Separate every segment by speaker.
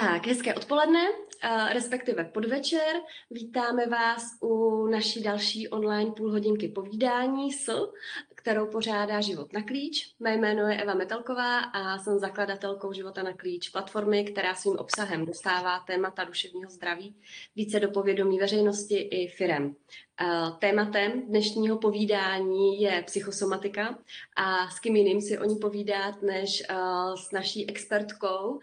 Speaker 1: Tak, hezké odpoledne, respektive podvečer. Vítáme vás u naší další online půlhodinky povídání s, kterou pořádá Život na klíč. Mé jméno je Eva Metelková a jsem zakladatelkou Života na klíč, platformy, která svým obsahem dostává témata duševního zdraví více do povědomí veřejnosti i firem. Tématem dnešního povídání je psychosomatika a s kým jiným si o ní povídat, než s naší expertkou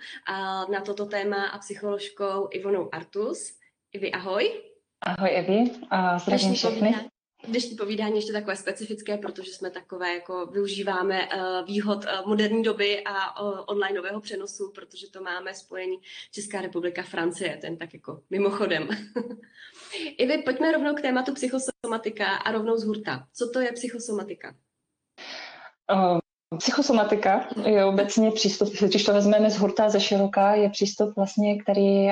Speaker 1: na toto téma a psycholožkou Ivonou Artus. Ivi, ahoj.
Speaker 2: Ahoj Evi, a zdravím všechny.
Speaker 1: Dnešní povídání ještě takové specifické, protože jsme takové, jako využíváme uh, výhod uh, moderní doby a uh, onlineového přenosu, protože to máme spojení Česká republika, Francie, ten tak jako mimochodem. I vy pojďme rovnou k tématu psychosomatika a rovnou z hurta. Co to je psychosomatika?
Speaker 2: Uh, psychosomatika je obecně přístup, když to vezmeme z hurta ze široka, je přístup vlastně, který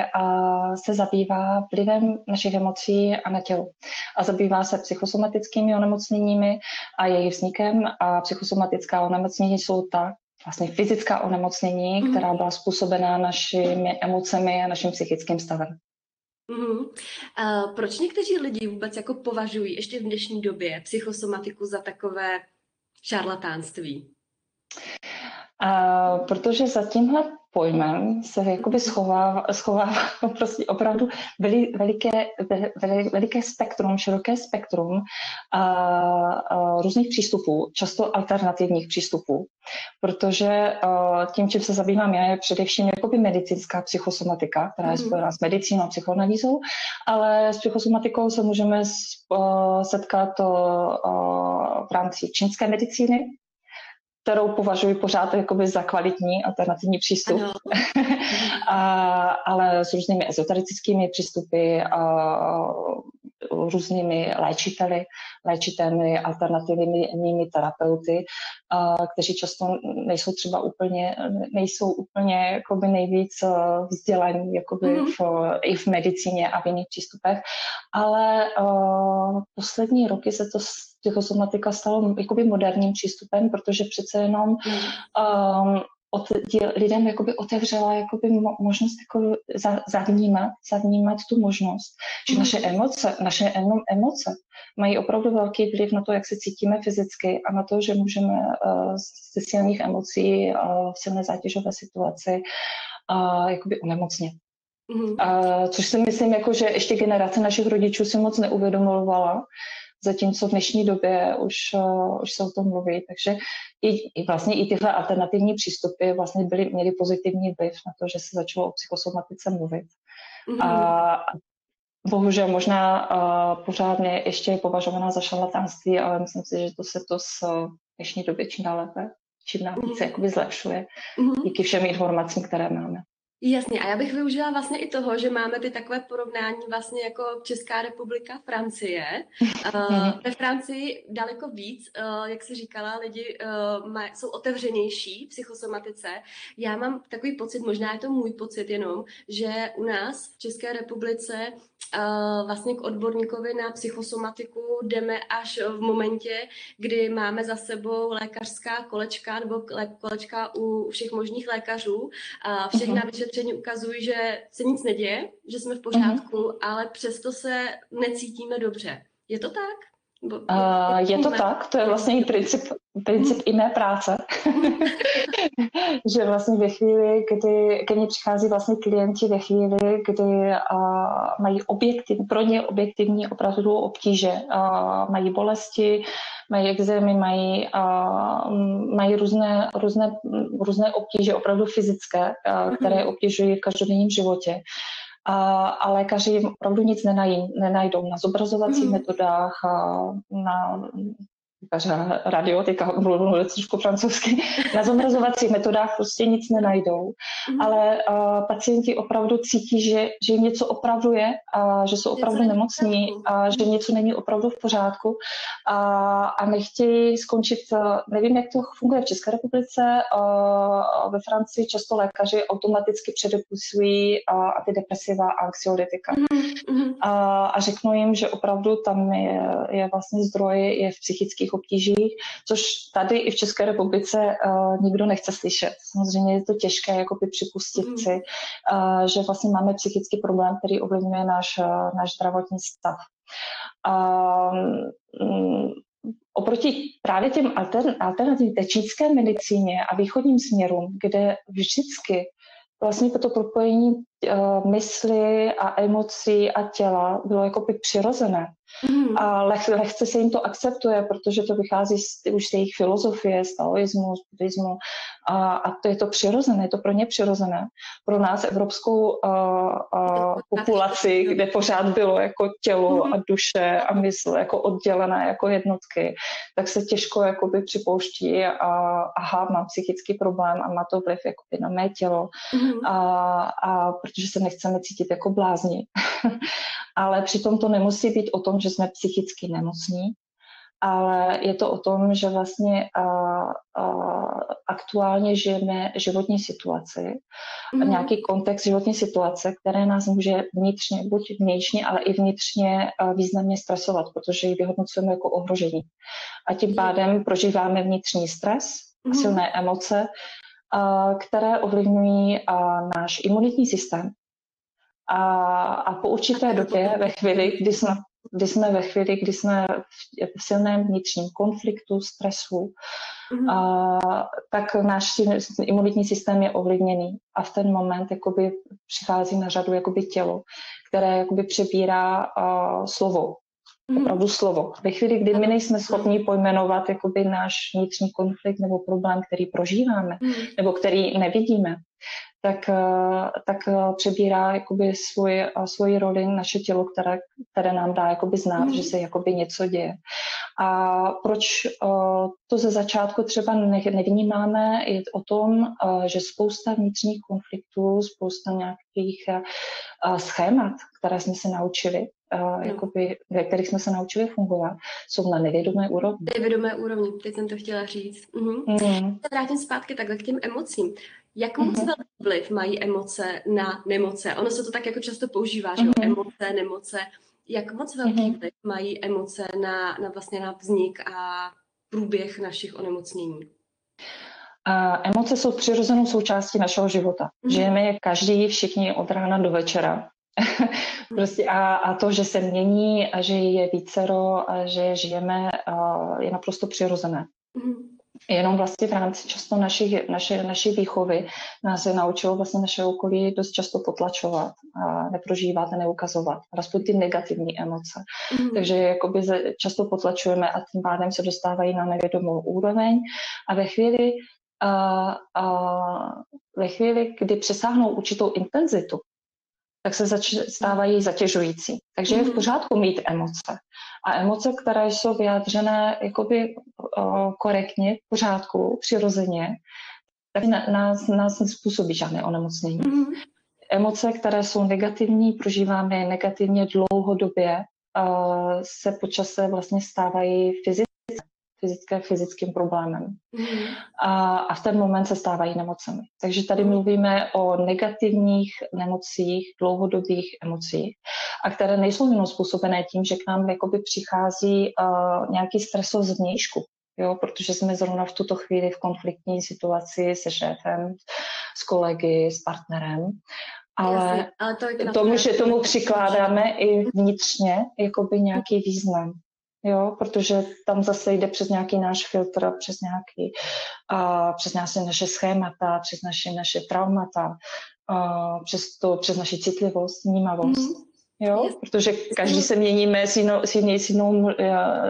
Speaker 2: se zabývá vlivem našich emocí a na tělo. A zabývá se psychosomatickými onemocněními a jejich vznikem a psychosomatická onemocnění jsou ta vlastně fyzická onemocnění, mm-hmm. která byla způsobená našimi emocemi a naším psychickým stavem.
Speaker 1: Mm-hmm. Uh, proč někteří lidi vůbec jako považují ještě v dnešní době psychosomatiku za takové šarlatánství?
Speaker 2: Uh, protože za tímhle pojmem se jakoby schovává, schovává prostě opravdu veli, veliké, veli, veliké spektrum, široké spektrum a, a různých přístupů, často alternativních přístupů, protože a, tím, čím se zabývám já, je především jakoby medicínská psychosomatika, která je mhm. spojená s medicínou a psychoanalýzou, ale s psychosomatikou se můžeme setkat v rámci čínské medicíny, kterou považuji pořád jakoby za kvalitní alternativní přístup, a, ale s různými ezoterickými přístupy a různými léčiteli, léčitelmi, alternativními terapeuty, a, kteří často nejsou třeba úplně, nejsou úplně jakoby nejvíc vzdělaní jakoby mm. v, i v medicíně a v jiných přístupech, ale a, poslední roky se to psychosomatika stalo jakoby moderním přístupem, protože přece jenom um, od, lidem jakoby otevřela jakoby možnost jako za, zavnímat, zavnímat tu možnost, že naše mhm. emoce, naše emo, emoce mají opravdu velký vliv na to, jak se cítíme fyzicky a na to, že můžeme uh, ze silných emocí uh, v silné zátěžové situaci uh, jakoby onemocnit. Mm-hmm. Uh, což si myslím, jako, že ještě generace našich rodičů si moc neuvědomovala, zatímco v dnešní době už, uh, už se o tom mluví. Takže i, i vlastně i tyhle alternativní přístupy vlastně byly, měly pozitivní vliv na to, že se začalo o psychosomatice mluvit. Mm-hmm. A bohužel možná uh, pořádně ještě je považovaná za šarlatánství, ale myslím si, že to se to s dnešní době čím dál lépe, čím dál více mm-hmm. zlepšuje mm-hmm. díky všem informacím, které máme.
Speaker 1: Jasně, a já bych využila vlastně i toho, že máme ty takové porovnání vlastně jako Česká republika, Francie. Uh, ve Francii daleko víc, uh, jak se říkala, lidi uh, maj, jsou otevřenější psychosomatice. Já mám takový pocit, možná je to můj pocit jenom, že u nás v České republice vlastně k odborníkovi na psychosomatiku jdeme až v momentě, kdy máme za sebou lékařská kolečka nebo kolečka u všech možných lékařů, všechna uh-huh. Vyšetření ukazují, že se nic neděje, že jsme v pořádku, uh-huh. ale přesto se necítíme dobře. Je to tak?
Speaker 2: Uh, je to tak, to je vlastně i princip, princip i mé práce, že vlastně ve chvíli, kdy ke mně přichází vlastně klienti ve chvíli, kdy uh, mají objektiv, pro ně objektivní opravdu obtíže, uh, mají bolesti, mají exémy, mají, uh, mají různé, různé, různé obtíže, opravdu fyzické, uh, které obtěžují v každodenním životě a, a lékaři jim opravdu nic nenají, nenajdou na zobrazovacích mm. metodách, a na radio, teďka mluvím trošku francouzsky, na zomrazovacích metodách prostě nic nenajdou, mm. ale uh, pacienti opravdu cítí, že, že jim něco opravdu je a že jsou opravdu nemocní a že něco není opravdu v pořádku a, a nechtějí skončit, nevím, jak to funguje v České republice, uh, ve Francii často lékaři automaticky předepisují uh, antidepresiva a anxiolytika mm. a, a řeknou jim, že opravdu tam je, je vlastně zdroj je v psychických psychických obtížích, což tady i v České republice uh, nikdo nechce slyšet. Samozřejmě je to těžké jakoby připustit mm. si, uh, že vlastně máme psychický problém, který ovlivňuje náš, uh, náš zdravotní stav. Uh, oproti právě těm alternativním té čínské medicíně a východním směrům, kde vždycky vlastně to propojení uh, mysli a emocí a těla bylo jako by přirozené. Mm. A leh, lehce se jim to akceptuje, protože to vychází z, už z jejich filozofie, z taoismu, z buddhismu a, a to je to přirozené, je to pro ně přirozené. Pro nás evropskou uh, uh, populaci, kde pořád bylo jako tělo mm. a duše a mysl jako oddělené jako jednotky, tak se těžko jakoby připouští a aha, mám psychický problém a má to vliv jakoby na mé tělo mm. a, a protože se nechceme cítit jako blázni. ale přitom to nemusí být o tom, že jsme psychicky nemocní, ale je to o tom, že vlastně a, a, aktuálně žijeme životní situaci, mm. nějaký kontext životní situace, které nás může vnitřně, buď vnějšně, ale i vnitřně významně stresovat, protože ji vyhodnocujeme jako ohrožení. A tím pádem prožíváme vnitřní stres, mm. silné emoce, a, které ovlivňují a, náš imunitní systém, a, a po určité době, ve chvíli, kdy jsme, kdy jsme ve chvíli, kdy jsme v silném vnitřním konfliktu, stresu, mm-hmm. a, tak náš imunitní systém je ovlivněný a v ten moment jakoby přichází na řadu jakoby tělo, které jakoby přebírá a, slovo, mm. opravdu slovo. Ve chvíli, kdy my nejsme schopni pojmenovat jakoby náš vnitřní konflikt nebo problém, který prožíváme, mm. nebo který nevidíme, tak, eh, tak eh, přebírá jakoby svůj, eh, svoji roli naše tělo, které, které nám dá jakoby znát, mm. že se jakoby něco děje. A proč to ze začátku třeba nevnímáme, je o tom, že spousta vnitřních konfliktů, spousta nějakých schémat, které jsme se naučili, uh, jakoby, ve kterých jsme se naučili fungovat, jsou na nevědomé úrovni.
Speaker 1: Nevědomé úrovni, teď jsem to chtěla říct. Mhm. Mm. Vrátím zpátky takhle k těm emocím. Jak moc mm-hmm. velký vliv mají emoce na nemoce? Ono se to tak jako často používá, že mm-hmm. emoce, nemoce. Jak moc velký mm-hmm. vliv mají emoce na, na vlastně na vznik a průběh našich onemocnění?
Speaker 2: A emoce jsou přirozenou součástí našeho života. Mm-hmm. Žijeme je každý, všichni od rána do večera. prostě a, a to, že se mění a že je vícero a že žijeme, je naprosto přirozené. Mm-hmm. Jenom vlastně v rámci často našich, naše, naší výchovy nás se naučilo vlastně naše okolí dost často potlačovat, a neprožívat a neukazovat, aspoň ty negativní emoce. Mm. Takže jakoby často potlačujeme a tím pádem se dostávají na nevědomou úroveň a ve chvíli, a, a, ve chvíli, kdy přesáhnou určitou intenzitu, tak se zač- stávají zatěžující. Takže je v mhm. pořádku mít emoce. A emoce, které jsou vyjádřené jakoby uh, korektně, v pořádku, přirozeně, tak nás, nás nezpůsobí žádné onemocnění. Mm. Emoce, které jsou negativní, prožíváme negativně dlouhodobě, uh, se počase vlastně stávají fyzické fyzické, fyzickým problémem. Mm. A, a v ten moment se stávají nemocemi. Takže tady mluvíme o negativních nemocích, dlouhodobých emocích, a které nejsou jenom způsobené tím, že k nám jakoby přichází uh, nějaký stresor z vnějšku. Jo, protože jsme zrovna v tuto chvíli v konfliktní situaci se šéfem, s kolegy, s partnerem. Ale, Jasně, ale to tomu, že tomu přikládáme i vnitřně jakoby nějaký význam jo, protože tam zase jde přes nějaký náš filtr, přes nějaký, a přes nějaké naše schémata, přes naše, naše traumata, a přes, to, přes naši citlivost, vnímavost. Mm. Jo, protože každý se měníme s jinou, s jinou, s jinou,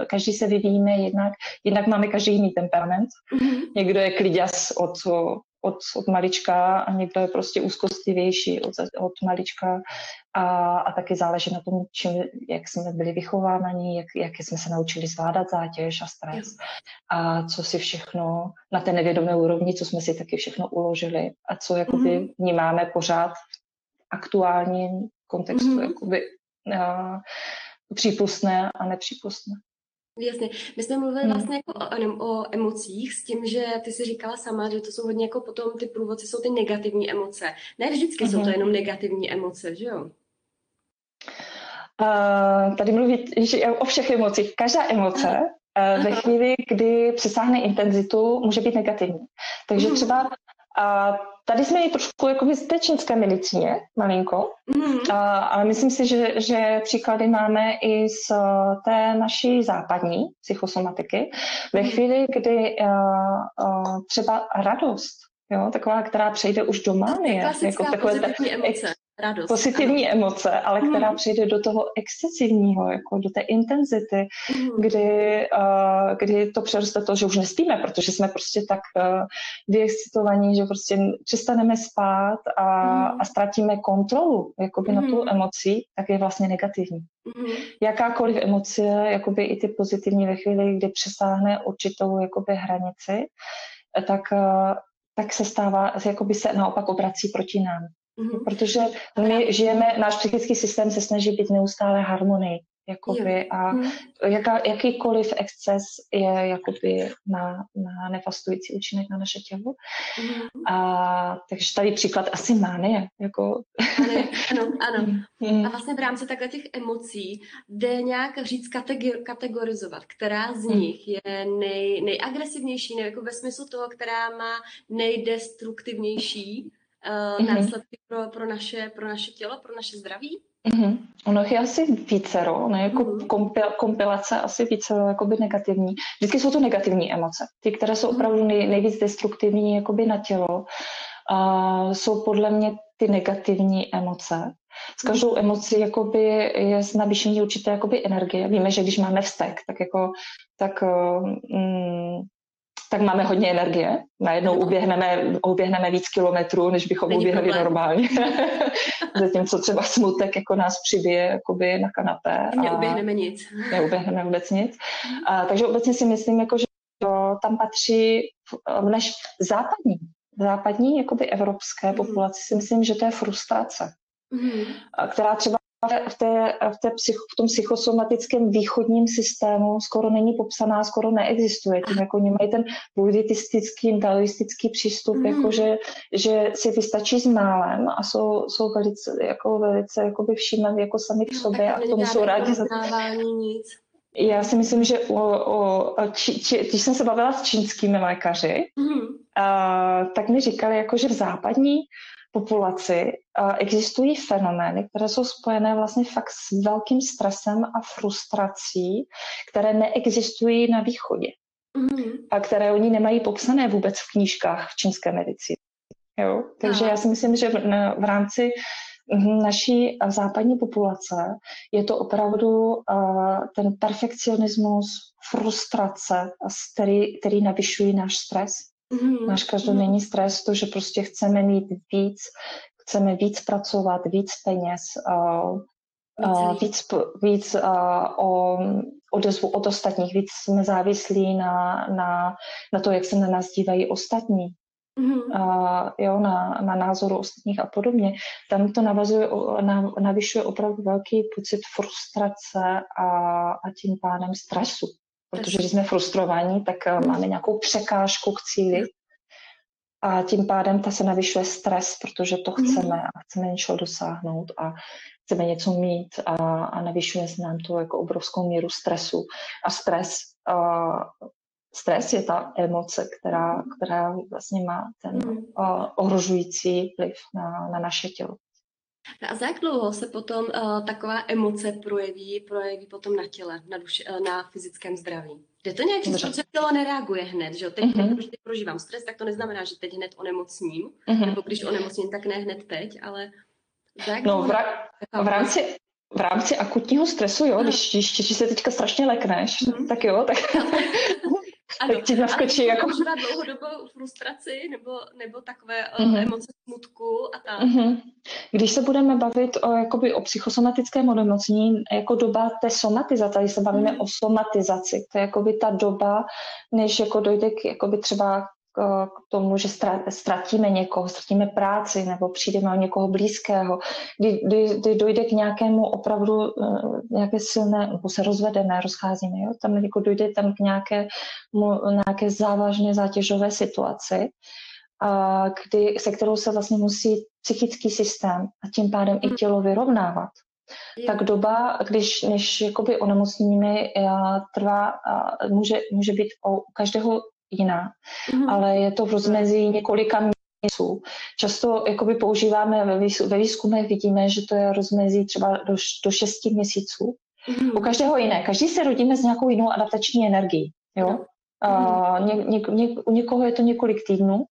Speaker 2: každý se vyvíjíme jednak, jednak máme každý jiný temperament. Mm. Někdo je kliděs od od, od malička a někdo je prostě úzkostlivější od, od malička a, a taky záleží na tom, čím, jak jsme byli vychovávaní, jak, jak jsme se naučili zvládat zátěž a stres a co si všechno na té nevědomé úrovni, co jsme si taky všechno uložili a co jakoby mm-hmm. vnímáme pořád v aktuálním kontextu mm-hmm. jakoby, a, přípustné a nepřípustné.
Speaker 1: Jasně. My jsme mluvili hmm. vlastně jako o, o emocích s tím, že ty si říkala sama, že to jsou hodně jako potom ty průvodci, jsou ty negativní emoce. Ne vždycky hmm. jsou to mhm. jenom negativní emoce, že jo?
Speaker 2: Uh, tady mluvit že o všech emocích. Každá emoce ve chvíli, kdy přesáhne intenzitu, může být negativní. Takže mhm. třeba a tady jsme i trošku jako v té čínské medicíně, malinko, mm-hmm. a, ale myslím si, že, že příklady máme i z té naší západní psychosomatiky. Ve mhm. chvíli, kdy a, a, třeba radost, jo, taková, která přejde už do mánie.
Speaker 1: Jako takové, emoce radost.
Speaker 2: pozitivní ano. emoce, ale mm. která přejde do toho excesivního, jako do té intenzity, mm. kdy, uh, kdy to přeroste to, že už nespíme, protože jsme prostě tak uh, vyexcitovaní, že prostě přestaneme spát a, mm. a ztratíme kontrolu jakoby mm. na tu emocí, tak je vlastně negativní. Mm. Jakákoliv emoce, jakoby i ty pozitivní ve chvíli, kdy přesáhne určitou jakoby hranici, tak, uh, tak se stává, jakoby se naopak obrací proti nám. Mm-hmm. Protože my žijeme, náš psychický systém se snaží být neustále harmonii. Jakoby, a mm. jaká, jakýkoliv exces je jakoby na, na nefastující účinek na naše tělo. Mm. A, takže tady příklad asi mánie. Jako.
Speaker 1: Ano, ano. Mm. A vlastně v rámci takhle těch emocí jde nějak říct kategor, kategorizovat, která z mm. nich je nej, nejagresivnější, nebo jako ve smyslu toho, která má nejdestruktivnější uh, mm-hmm. následky pro, pro, naše, pro naše tělo, pro naše zdraví?
Speaker 2: Mm-hmm. Ono je asi vícero, ne? Jako mm-hmm. kompil, kompilace asi vícero jakoby negativní. Vždycky jsou to negativní emoce. Ty, které jsou mhm. opravdu nej, nejvíc destruktivní jakoby na tělo, uh, jsou podle mě ty negativní emoce. S každou mhm. emocí jakoby je navýšení určité jakoby energie. Víme, že když máme vztek, tak jako tak uh, mm, tak máme hodně energie. Najednou uběhneme, uběhneme víc kilometrů, než bychom Není uběhli problém. normálně. Zatímco třeba smutek jako nás přibije jakoby na kanapé.
Speaker 1: Neuběhneme nic.
Speaker 2: Neuběhneme vůbec nic. A, takže obecně si myslím, jako, že to tam patří v než západní, západní jakoby evropské mm. populaci si myslím, že to je frustrace, mm. která třeba v, té, v, té psych, v tom psychosomatickém východním systému skoro není popsaná, skoro neexistuje. Tím jako oni mají ten buddhistický, taoistický přístup, mm. jako že, že si vystačí s málem a jsou, jsou velice, jako velice jakoby všímaví jako sami k no, sobě a k tomu jsou rádi za
Speaker 1: nic.
Speaker 2: Já si myslím, že o, o, či, či, když jsem se bavila s čínskými lékaři, mm. a, tak mi říkali, jako, že v západní populaci existují fenomény, které jsou spojené vlastně fakt s velkým stresem a frustrací, které neexistují na východě. Mm-hmm. A které oni nemají popsané vůbec v knížkách v čínské medicíně. Jo? Takže Aha. já si myslím, že v, v rámci naší západní populace je to opravdu uh, ten perfekcionismus, frustrace, který, který navyšují náš stres mm-hmm. náš každodenní stres, to, že prostě chceme mít víc, chceme víc pracovat, víc peněz, uh, uh, víc, víc uh, o odezvu od ostatních, víc jsme závislí na, na, na to, jak se na nás dívají ostatní. Mm-hmm. Uh, jo, na, na názoru ostatních a podobně. Tam to navazuje, na, navyšuje opravdu velký pocit frustrace a, a tím pádem stresu protože když jsme frustrovaní, tak eh, máme nějakou překážku k cíli a tím pádem ta se navyšuje stres, protože to mhm. chceme a chceme něčeho dosáhnout a chceme něco mít a, a navyšuje se nám to jako obrovskou míru stresu. A stres, a stres je ta emoce, která, která vlastně má ten uh, ohrožující vliv na, na naše tělo.
Speaker 1: No a za jak dlouho se potom uh, taková emoce projeví, projeví potom na těle, na, duši, uh, na fyzickém zdraví? Jde to nějakým způsobem, tělo nereaguje hned, že Teď, uh-huh. když prožívám stres, tak to neznamená, že teď hned onemocním, uh-huh. nebo když onemocním, tak ne hned teď, ale
Speaker 2: za jak no, v, ra- v rámci v rámci akutního stresu, jo, když, když, když se teďka strašně lekneš, mm. tak jo, tak
Speaker 1: ano, ti naskočí jako... Možná dlouhodobou frustraci nebo, nebo takové mm-hmm. emoce smutku a tak. Mm-hmm.
Speaker 2: Když se budeme bavit o, jakoby, o psychosomatickém onemocnění, jako doba té somatizace, tady se bavíme mm-hmm. o somatizaci, to je jakoby ta doba, než jako dojde k jakoby třeba k tomu, že ztratíme někoho, ztratíme práci nebo přijdeme o někoho blízkého, kdy, kdy, kdy dojde k nějakému opravdu eh, nějaké silné, nebo se rozvedeme, rozcházíme, jo? tam jako dojde tam k nějaké, nějaké závažné zátěžové situaci, a kdy, se kterou se vlastně musí psychický systém a tím pádem i tělo vyrovnávat. Tak doba, když než jakoby onemocnění trvá, může, může být u každého jiná, mm. ale je to v rozmezí několika měsíců. Často jakoby používáme ve, výz, ve výzkumech, vidíme, že to je rozmezí třeba do, do 6 měsíců. Mm. U každého jiné. Každý se rodíme s nějakou jinou adaptační energií. Jo? Mm. Uh, ně, ně, ně, u někoho je to několik týdnů,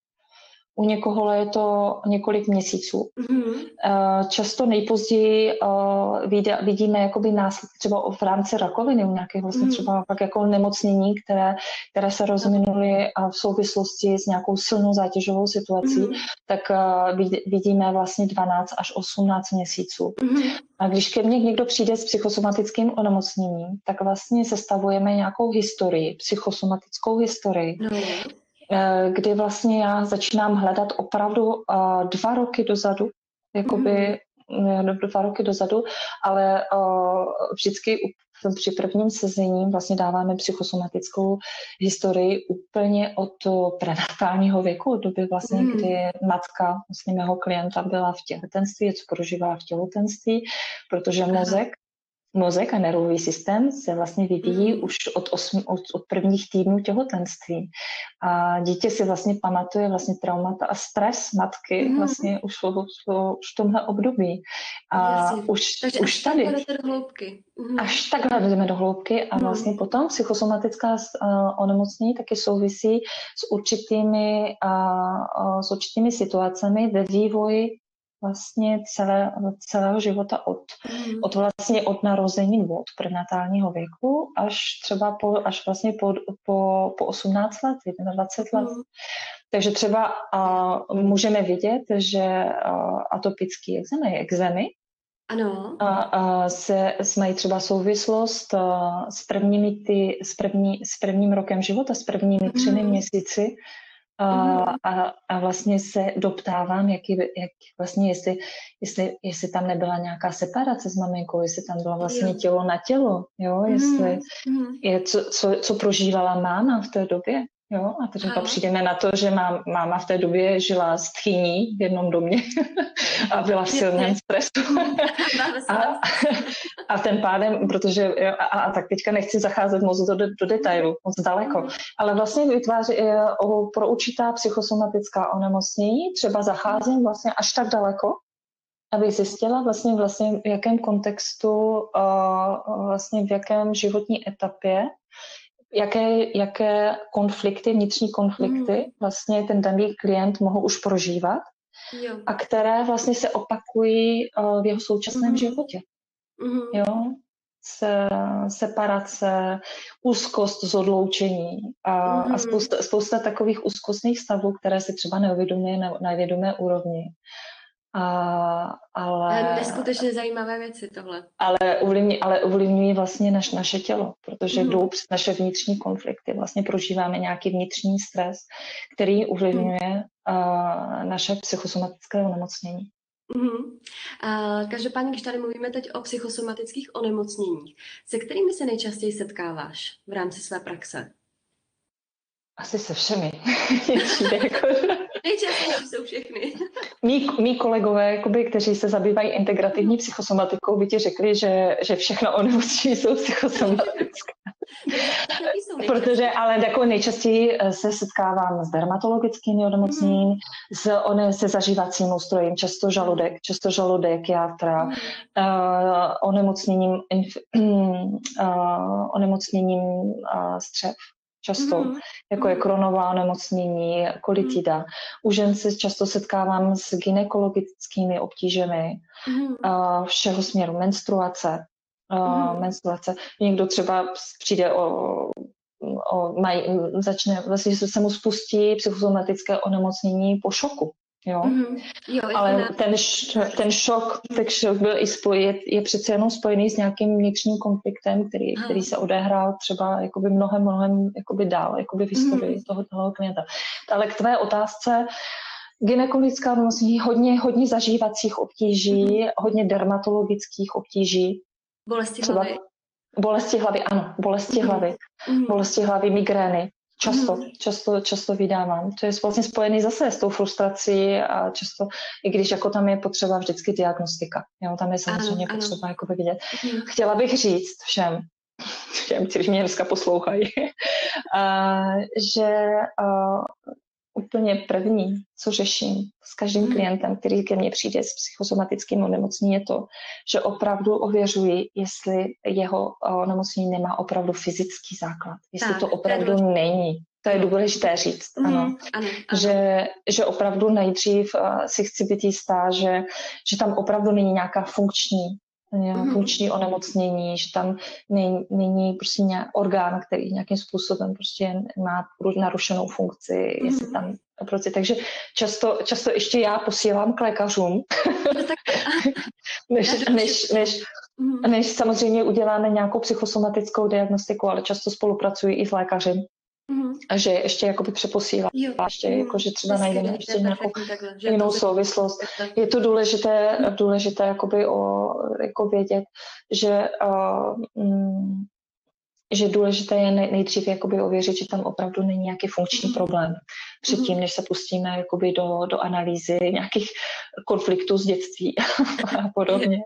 Speaker 2: u někoho je to několik měsíců. Mm-hmm. Často nejpozději eh, vidíme jakoby následky třeba v rámci rakoviny, u nějakých vlastně mm-hmm. třeba pak jako nemocnění, které, které se rozvinuly v souvislosti s nějakou silnou zátěžovou situací, mm-hmm. tak eh, vidíme vlastně 12 až 18 měsíců. Mm-hmm. A když ke mně někdo přijde s psychosomatickým onemocněním, tak vlastně sestavujeme nějakou historii, psychosomatickou historii. No Eh, kdy vlastně já začínám hledat opravdu eh, dva roky dozadu, jakoby mm. dva roky dozadu, ale vždycky při prvním sezení vlastně dáváme psychosomatickou historii úplně od prenatálního věku, od doby vlastně, mm. kdy matka vlastně mého klienta byla v těhotenství, co prožívá v těhotenství, protože mozek Mozek a nervový systém se vlastně vyvíjí mm. už od, osmi, od, od prvních týdnů těhotenství. A dítě si vlastně pamatuje vlastně traumata a stres matky mm. vlastně už, už, už v tomhle období. A
Speaker 1: Jasně. už,
Speaker 2: Takže už tady. do
Speaker 1: hloubky.
Speaker 2: Mm. Až takhle jdeme do hloubky a mm. vlastně potom psychosomatická uh, onemocnění taky souvisí s určitými, uh, uh, s určitými situacemi ve vývoji vlastně celé, celého života od, mm. od vlastně od narození nebo od prenatálního věku až třeba po, až vlastně po, po, po 18 let, 21 let. Mm. Takže třeba a, můžeme vidět, že a, atopický exémy, exémy
Speaker 1: ano.
Speaker 2: A, a se, mají třeba souvislost a, s, prvními ty, s, první, s prvním rokem života, s prvními třemi mm. měsíci a, a, a vlastně se doptávám, jaký, jak vlastně jestli, jestli, jestli tam nebyla nějaká separace s maminkou, jestli tam byla vlastně tělo na tělo, jo, jestli mm. je, co, co, co prožívala máma v té době. Jo, a teď pak přijdeme na to, že má, máma v té době žila s tchyní v jednom domě a byla v silném stresu. a, a ten pádem, protože, a, a tak teďka nechci zacházet moc do, do detailu, moc daleko, mhm. ale vlastně vytváří o, pro určitá psychosomatická onemocnění, třeba zacházím vlastně až tak daleko, abych zjistila vlastně, vlastně v jakém kontextu, uh, vlastně v jakém životní etapě jaké, jaké konflikty, vnitřní konflikty mm. vlastně ten daný klient mohl už prožívat jo. a které vlastně se opakují uh, v jeho současném mm. životě. Mm. Jo? Se, separace, úzkost z odloučení a, mm. a mm-hmm. spousta, spousta takových úzkostných stavů, které se třeba neuvědomuje na, na vědomé úrovni. A, ale...
Speaker 1: Neskutečně zajímavé věci tohle.
Speaker 2: Ale ovlivňují, ale ovlivňují vlastně naš, naše tělo, protože mm. jdou přes naše vnitřní konflikty. Vlastně prožíváme nějaký vnitřní stres, který ovlivňuje mm. uh, naše psychosomatické onemocnění.
Speaker 1: Mm-hmm. Uh, každopádně, když tady mluvíme teď o psychosomatických onemocněních, se kterými se nejčastěji setkáváš v rámci své praxe?
Speaker 2: Asi se všemi. jako...
Speaker 1: Nejčastější jsou všechny.
Speaker 2: Mí, mí kolegové, jakoby, kteří se zabývají integrativní psychosomatikou, by ti řekli, že, že všechno onemocnění jsou psychosomatické. Protože ale jako nejčastěji eh, se setkávám s dermatologickými onemocněním, mm. s one, se zažívacím ústrojem, často žaludek, často žaludek, játra, mm. uh, onemocněním, inf, uh, onemocněním uh, střev často, mm-hmm. jako je kronová onemocnění, kolitida. Mm-hmm. U žen se často setkávám s gynekologickými obtížemi mm-hmm. uh, všeho směru, menstruace. Uh, mm-hmm. menstruace. Někdo třeba přijde o, o maj, začne, vlastně se mu spustí psychosomatické onemocnění po šoku. Jo? Mm-hmm. jo Ale ten, ten šok, ten šok byl i spoj, je, je přece jenom spojený s nějakým vnitřním konfliktem, který, který se odehrál třeba jakoby mnohem, mnohem jakoby dál, jakoby v historii mm-hmm. toho, toho klienta. Ale k tvé otázce, gynekologická onemocnění, hodně, hodně zažívacích obtíží, mm-hmm. hodně dermatologických obtíží.
Speaker 1: Bolesti třeba, hlavy.
Speaker 2: Bolesti hlavy, ano, bolesti mm-hmm. hlavy. Mm-hmm. Bolesti hlavy, migrény Často, mm. často, často vydávám. To je vlastně spojený zase s tou frustrací a často, i když jako tam je potřeba vždycky diagnostika. Jo, tam je samozřejmě ano, potřeba ano. jako vidět. Mm. Chtěla bych říct všem, všem, kteří mě dneska poslouchají, a, že a, úplně první, co řeším s každým mm. klientem, který ke mně přijde s psychosomatickým onemocněním, je to, že opravdu ověřuji, jestli jeho onemocnění nemá opravdu fyzický základ. Jestli tak, to opravdu to není. To je důležité říct, mm, ano. ano, ano. Že, že opravdu nejdřív uh, si chci být jistá, že, že tam opravdu není nějaká funkční mm. funkční onemocnění, že tam není, není prostě nějak orgán, který nějakým způsobem prostě má narušenou funkci, mm. jestli tam prostě, takže často, často ještě já posílám k lékařům, no než, než, než, mhm. než samozřejmě uděláme nějakou psychosomatickou diagnostiku, ale často spolupracuji i s lékařem, Mm-hmm. A že ještě jakoby přeposílá, jo. ještě mm-hmm. jako, že třeba najdeme ještě nějakou takhle, jinou souvislost. Je to důležité, důležité jakoby o, jako vědět, že uh, mm, že důležité je nejdřív jakoby ověřit, že tam opravdu není nějaký funkční mm-hmm. problém. Předtím, mm-hmm. než se pustíme jakoby do, do analýzy nějakých konfliktů z dětství a podobně.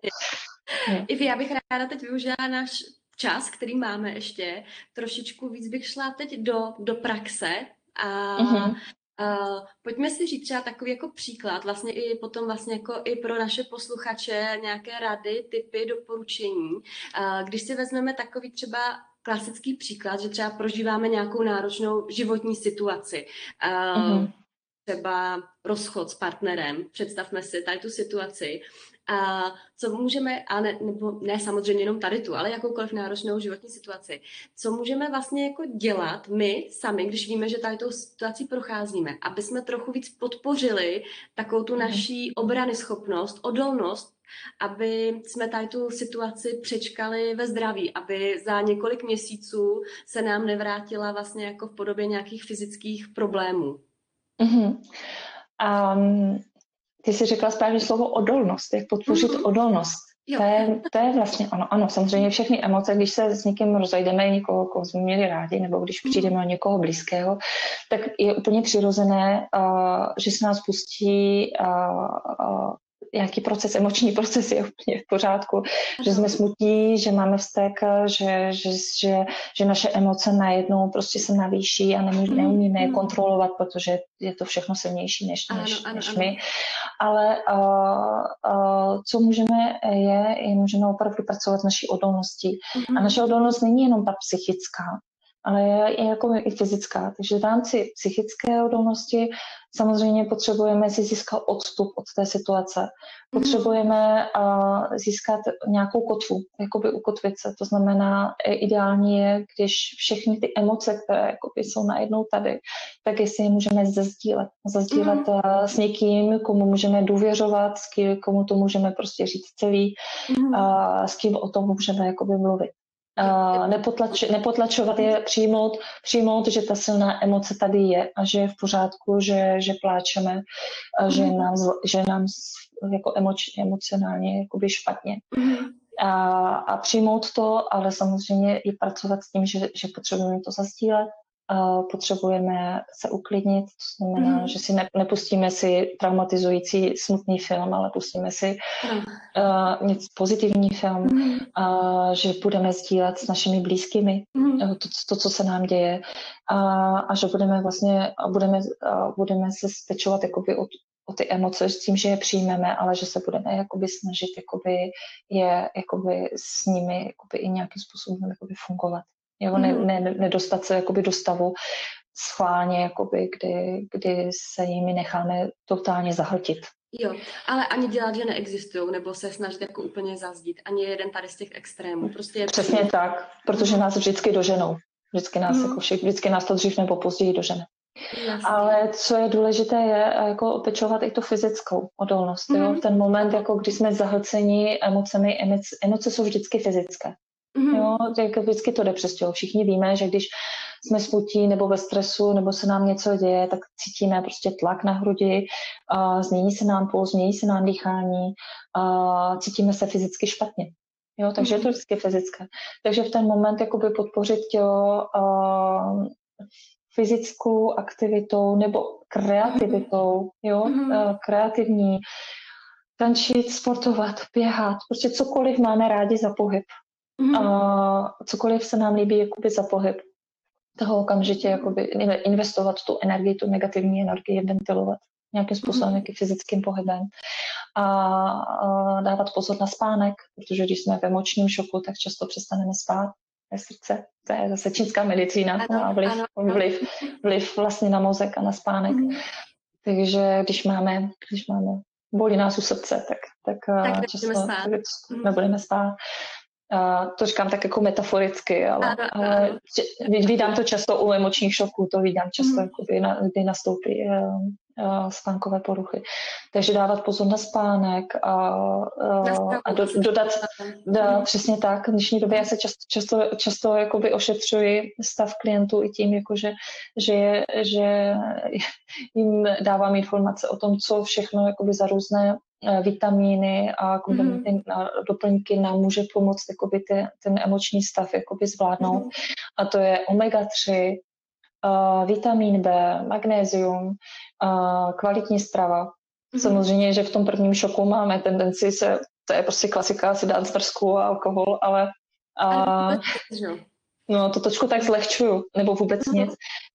Speaker 1: Ivi, já bych ráda teď využila náš čas, který máme ještě, trošičku víc bych šla teď do, do praxe a uh-huh. Uh, pojďme si říct třeba takový jako příklad, vlastně i potom vlastně jako i pro naše posluchače nějaké rady, typy, doporučení. Uh, když si vezmeme takový třeba klasický příklad, že třeba prožíváme nějakou náročnou životní situaci. Uh, uh-huh třeba rozchod s partnerem, představme si tady tu situaci a co můžeme, a ne, nebo ne samozřejmě jenom tady tu, ale jakoukoliv náročnou životní situaci, co můžeme vlastně jako dělat my sami, když víme, že tady tou situací procházíme, aby jsme trochu víc podpořili takovou tu mhm. naší obrany schopnost, odolnost, aby jsme tady tu situaci přečkali ve zdraví, aby za několik měsíců se nám nevrátila vlastně jako v podobě nějakých fyzických problémů. Mm-hmm.
Speaker 2: Um, ty jsi řekla správně slovo odolnost, jak podpořit mm-hmm. odolnost. To je, to je vlastně ono. Ano, samozřejmě všechny emoce, když se s někým rozejdeme, někoho, koho jsme měli rádi, nebo když mhm. přijdeme o někoho blízkého, tak je úplně přirozené, uh, že se nás pustí uh, uh, nějaký proces, emoční proces je úplně v pořádku, že jsme smutní, že máme vztek, že, že, že, že naše emoce najednou prostě se navýší a nemů, mhm, neumíme je mhm. kontrolovat, protože je to všechno silnější než, než, ano, než my. Ale uh, uh, co můžeme je, je můžeme opravdu pracovat s naší odolností. A naše odolnost není jenom ta psychická, ale je, je jako i fyzická. Takže v rámci psychické odolnosti samozřejmě potřebujeme si získat odstup od té situace. Mhm. Potřebujeme uh, získat nějakou kotvu, jakoby ukotvit se. To znamená, ideální je, když všechny ty emoce, které jakoby jsou najednou tady, tak jestli je můžeme zazdílet. Zazdílet mm. uh, s někým, komu můžeme důvěřovat, s kým, komu to můžeme prostě říct celý, mm. uh, s kým o tom můžeme jakoby mluvit. Uh, nepotlač, nepotlačovat je, přijmout, přijmout, že ta silná emoce tady je a že je v pořádku, že, že pláčeme, a že mhm. nám, že nám jako emoč, emocionálně jakoby špatně. Mm. A, a přijmout to, ale samozřejmě i pracovat s tím, že, že potřebujeme to zastílet, potřebujeme se uklidnit, to znamená, mm. že si ne, nepustíme si traumatizující smutný film, ale pustíme si mm. uh, něco pozitivní film, mm. uh, že budeme sdílet s našimi blízkými mm. to, to, co se nám děje a, a že budeme vlastně budeme, uh, budeme se spečovat jakoby o, o ty emoce s tím, že je přijmeme, ale že se budeme jakoby snažit jakoby je jakoby s nimi jakoby i nějakým způsobem jakoby fungovat. Jo, ne, mhm. ne, nedostat se jakoby do stavu schválně, jakoby, kdy, kdy se jimi necháme totálně zahltit.
Speaker 1: Jo, ale ani dělat, že neexistují, nebo se snažit jako úplně zazdít. Ani jeden tady z těch extrémů. Prostě je
Speaker 2: Přesně přijde. tak, protože nás vždycky doženou. Vždycky nás, mm. jako všech, vždycky nás to dřív nebo později dožene. Jasně. Ale co je důležité, je jako opečovat i tu fyzickou odolnost. Mm. Jo? Mhm. Ten moment, jako když jsme zahlceni emocemi, emoce jsou vždycky fyzické. Mm-hmm. Jo, tak vždycky to jde přes tělo. Všichni víme, že když jsme smutí nebo ve stresu, nebo se nám něco děje, tak cítíme prostě tlak na hrudi, a změní se nám puls, změní se nám dýchání, a cítíme se fyzicky špatně. Jo, takže mm-hmm. je to mhm. vždycky fyzické. Takže v ten moment jakoby podpořit tělo a fyzickou aktivitou nebo kreativitou, jo, mm-hmm. kreativní, tančit, sportovat, běhat, prostě cokoliv máme rádi za pohyb. Mm-hmm. A cokoliv se nám líbí jakoby za pohyb. Toho okamžitě jakoby investovat tu energii, tu negativní energii, ventilovat nějakým způsobem, mm-hmm. jaký fyzickým pohybem. A, a dávat pozor na spánek, protože když jsme v emočním šoku, tak často přestaneme spát ve srdce. To je zase čínská medicína, ano, má vliv, ano, vliv, vliv vlastně na mozek a na spánek. Mm-hmm. Takže když máme, když máme bolí nás u srdce, tak, tak,
Speaker 1: tak často spát.
Speaker 2: nebudeme spát. Uh, to říkám tak jako metaforicky, ale, ano, ale. Vídám to často u emočních šoků, to vídám často, mm. kdy, na, kdy nastoupí uh, uh, spánkové poruchy. Takže dávat pozor na spánek a, uh, a do, dodat, da, mm. přesně tak, v dnešní době já se často, často, často jakoby ošetřuji stav klientů i tím, jakože, že, že jim dávám informace o tom, co všechno jakoby za různé vitamíny a komplementy mm. a doplňky nám může pomoct jakoby ty, ten emoční stav jakoby zvládnout. Mm. A to je omega-3, uh, eh, vitamin B, magnézium, uh, kvalitní strava. Mm. Samozřejmě, že v tom prvním šoku máme tendenci se, to je prostě klasika, si dát zmrzku a alkohol, ale uh, No, to trošku tak zlehčuju, nebo vůbec mm. nic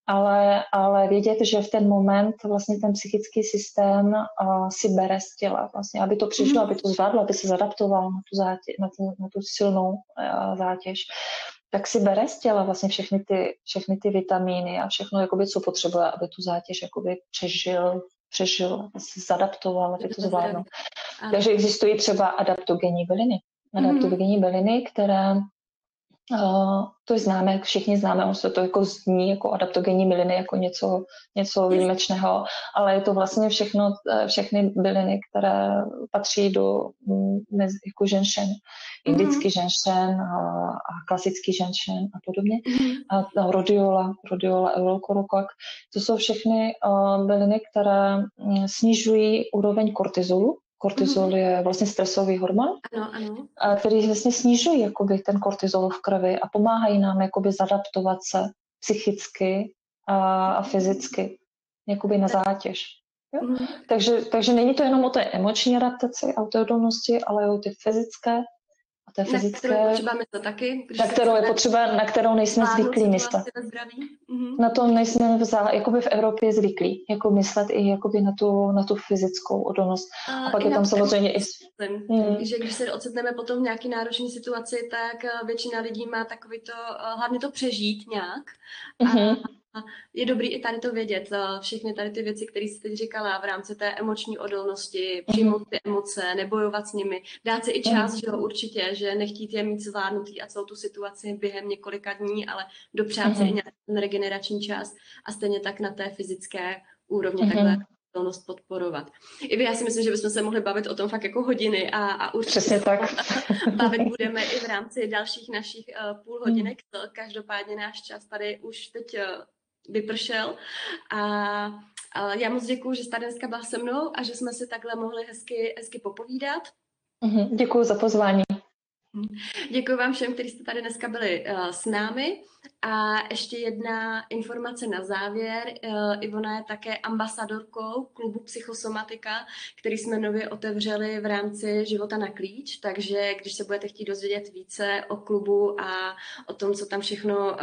Speaker 2: ale, ale vědět, že v ten moment vlastně ten psychický systém uh, si bere z těla, vlastně, aby to přišlo, mm. aby to zvládlo, aby se zadaptoval na tu, zátě, na tu, na tu silnou uh, zátěž, tak si bere z těla vlastně všechny ty, všechny ty vitamíny a všechno, jakoby, co potřebuje, aby tu zátěž jakoby, přežil, přežil, aby se zadaptoval, aby to zvládl. Takže existují třeba adaptogenní byliny. Adaptogenní byliny, které Uh, to známe, všichni známe, on se to jako zní jako adaptogenní byliny, jako něco, něco výjimečného, ale je to vlastně všechno, eh, všechny byliny, které patří do mm, jako ženšen, indický mm-hmm. ženšen a, a klasický ženšen a podobně. Mm-hmm. A, a rodiola, rodiola, eurokorokak, to jsou všechny uh, byliny, které mm, snižují úroveň kortizolu, Kortizol je vlastně stresový hormon,
Speaker 1: ano, ano.
Speaker 2: který vlastně snižuje jakoby, ten kortizol v krvi a pomáhají nám jakoby, zadaptovat se psychicky a, a fyzicky jakoby, na zátěž. Jo? Mm. Takže, takže není to jenom o té emoční adaptaci, autoodolnosti, ale o ty fyzické
Speaker 1: a to je fyzické... Na kterou potřeba myslet taky.
Speaker 2: na kterou je potřeba, na kterou nejsme zvyklí myslet. Mm-hmm. Na to nejsme v, jakoby v Evropě zvyklí, jako myslet i jakoby na tu, na tu fyzickou odolnost. A, a pak je tam samozřejmě i...
Speaker 1: Mm. Že když se ocitneme potom v nějaké náročné situaci, tak eh, většina lidí má takový to, eh, hlavně to přežít nějak. A, mm-hmm je dobrý i tady to vědět, všechny tady ty věci, které jsi teď říkala v rámci té emoční odolnosti, přijmout ty emoce, nebojovat s nimi, dát si i čas, že jo, určitě, že nechtít je mít zvládnutý a celou tu situaci během několika dní, ale dopřát si i nějaký ten regenerační čas a stejně tak na té fyzické úrovni takhle odolnost podporovat. I já si myslím, že bychom se mohli bavit o tom fakt jako hodiny a, a určitě
Speaker 2: Přesně tak.
Speaker 1: bavit budeme i v rámci dalších našich uh, půl hodinek. Každopádně náš čas tady už teď uh, vypršel. A, a já moc děkuji, že jste dneska byla se mnou a že jsme si takhle mohli hezky, hezky popovídat.
Speaker 2: Mhm, děkuji za pozvání.
Speaker 1: Děkuji vám všem, kteří jste tady dneska byli uh, s námi. A ještě jedna informace na závěr. Uh, Ivona je také ambasadorkou klubu Psychosomatika, který jsme nově otevřeli v rámci Života na klíč, takže když se budete chtít dozvědět více o klubu a o tom, co tam všechno uh,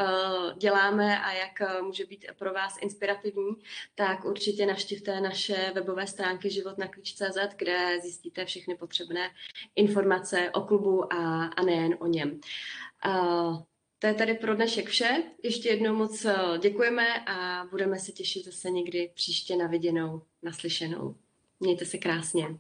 Speaker 1: děláme a jak může být pro vás inspirativní, tak určitě navštivte naše webové stránky životnaklíč.cz, kde zjistíte všechny potřebné informace o klubu a, a nejen o něm. To je tady pro dnešek vše. Ještě jednou moc eh, děkujeme a budeme se těšit zase někdy příště na viděnou, naslyšenou. Mějte se krásně.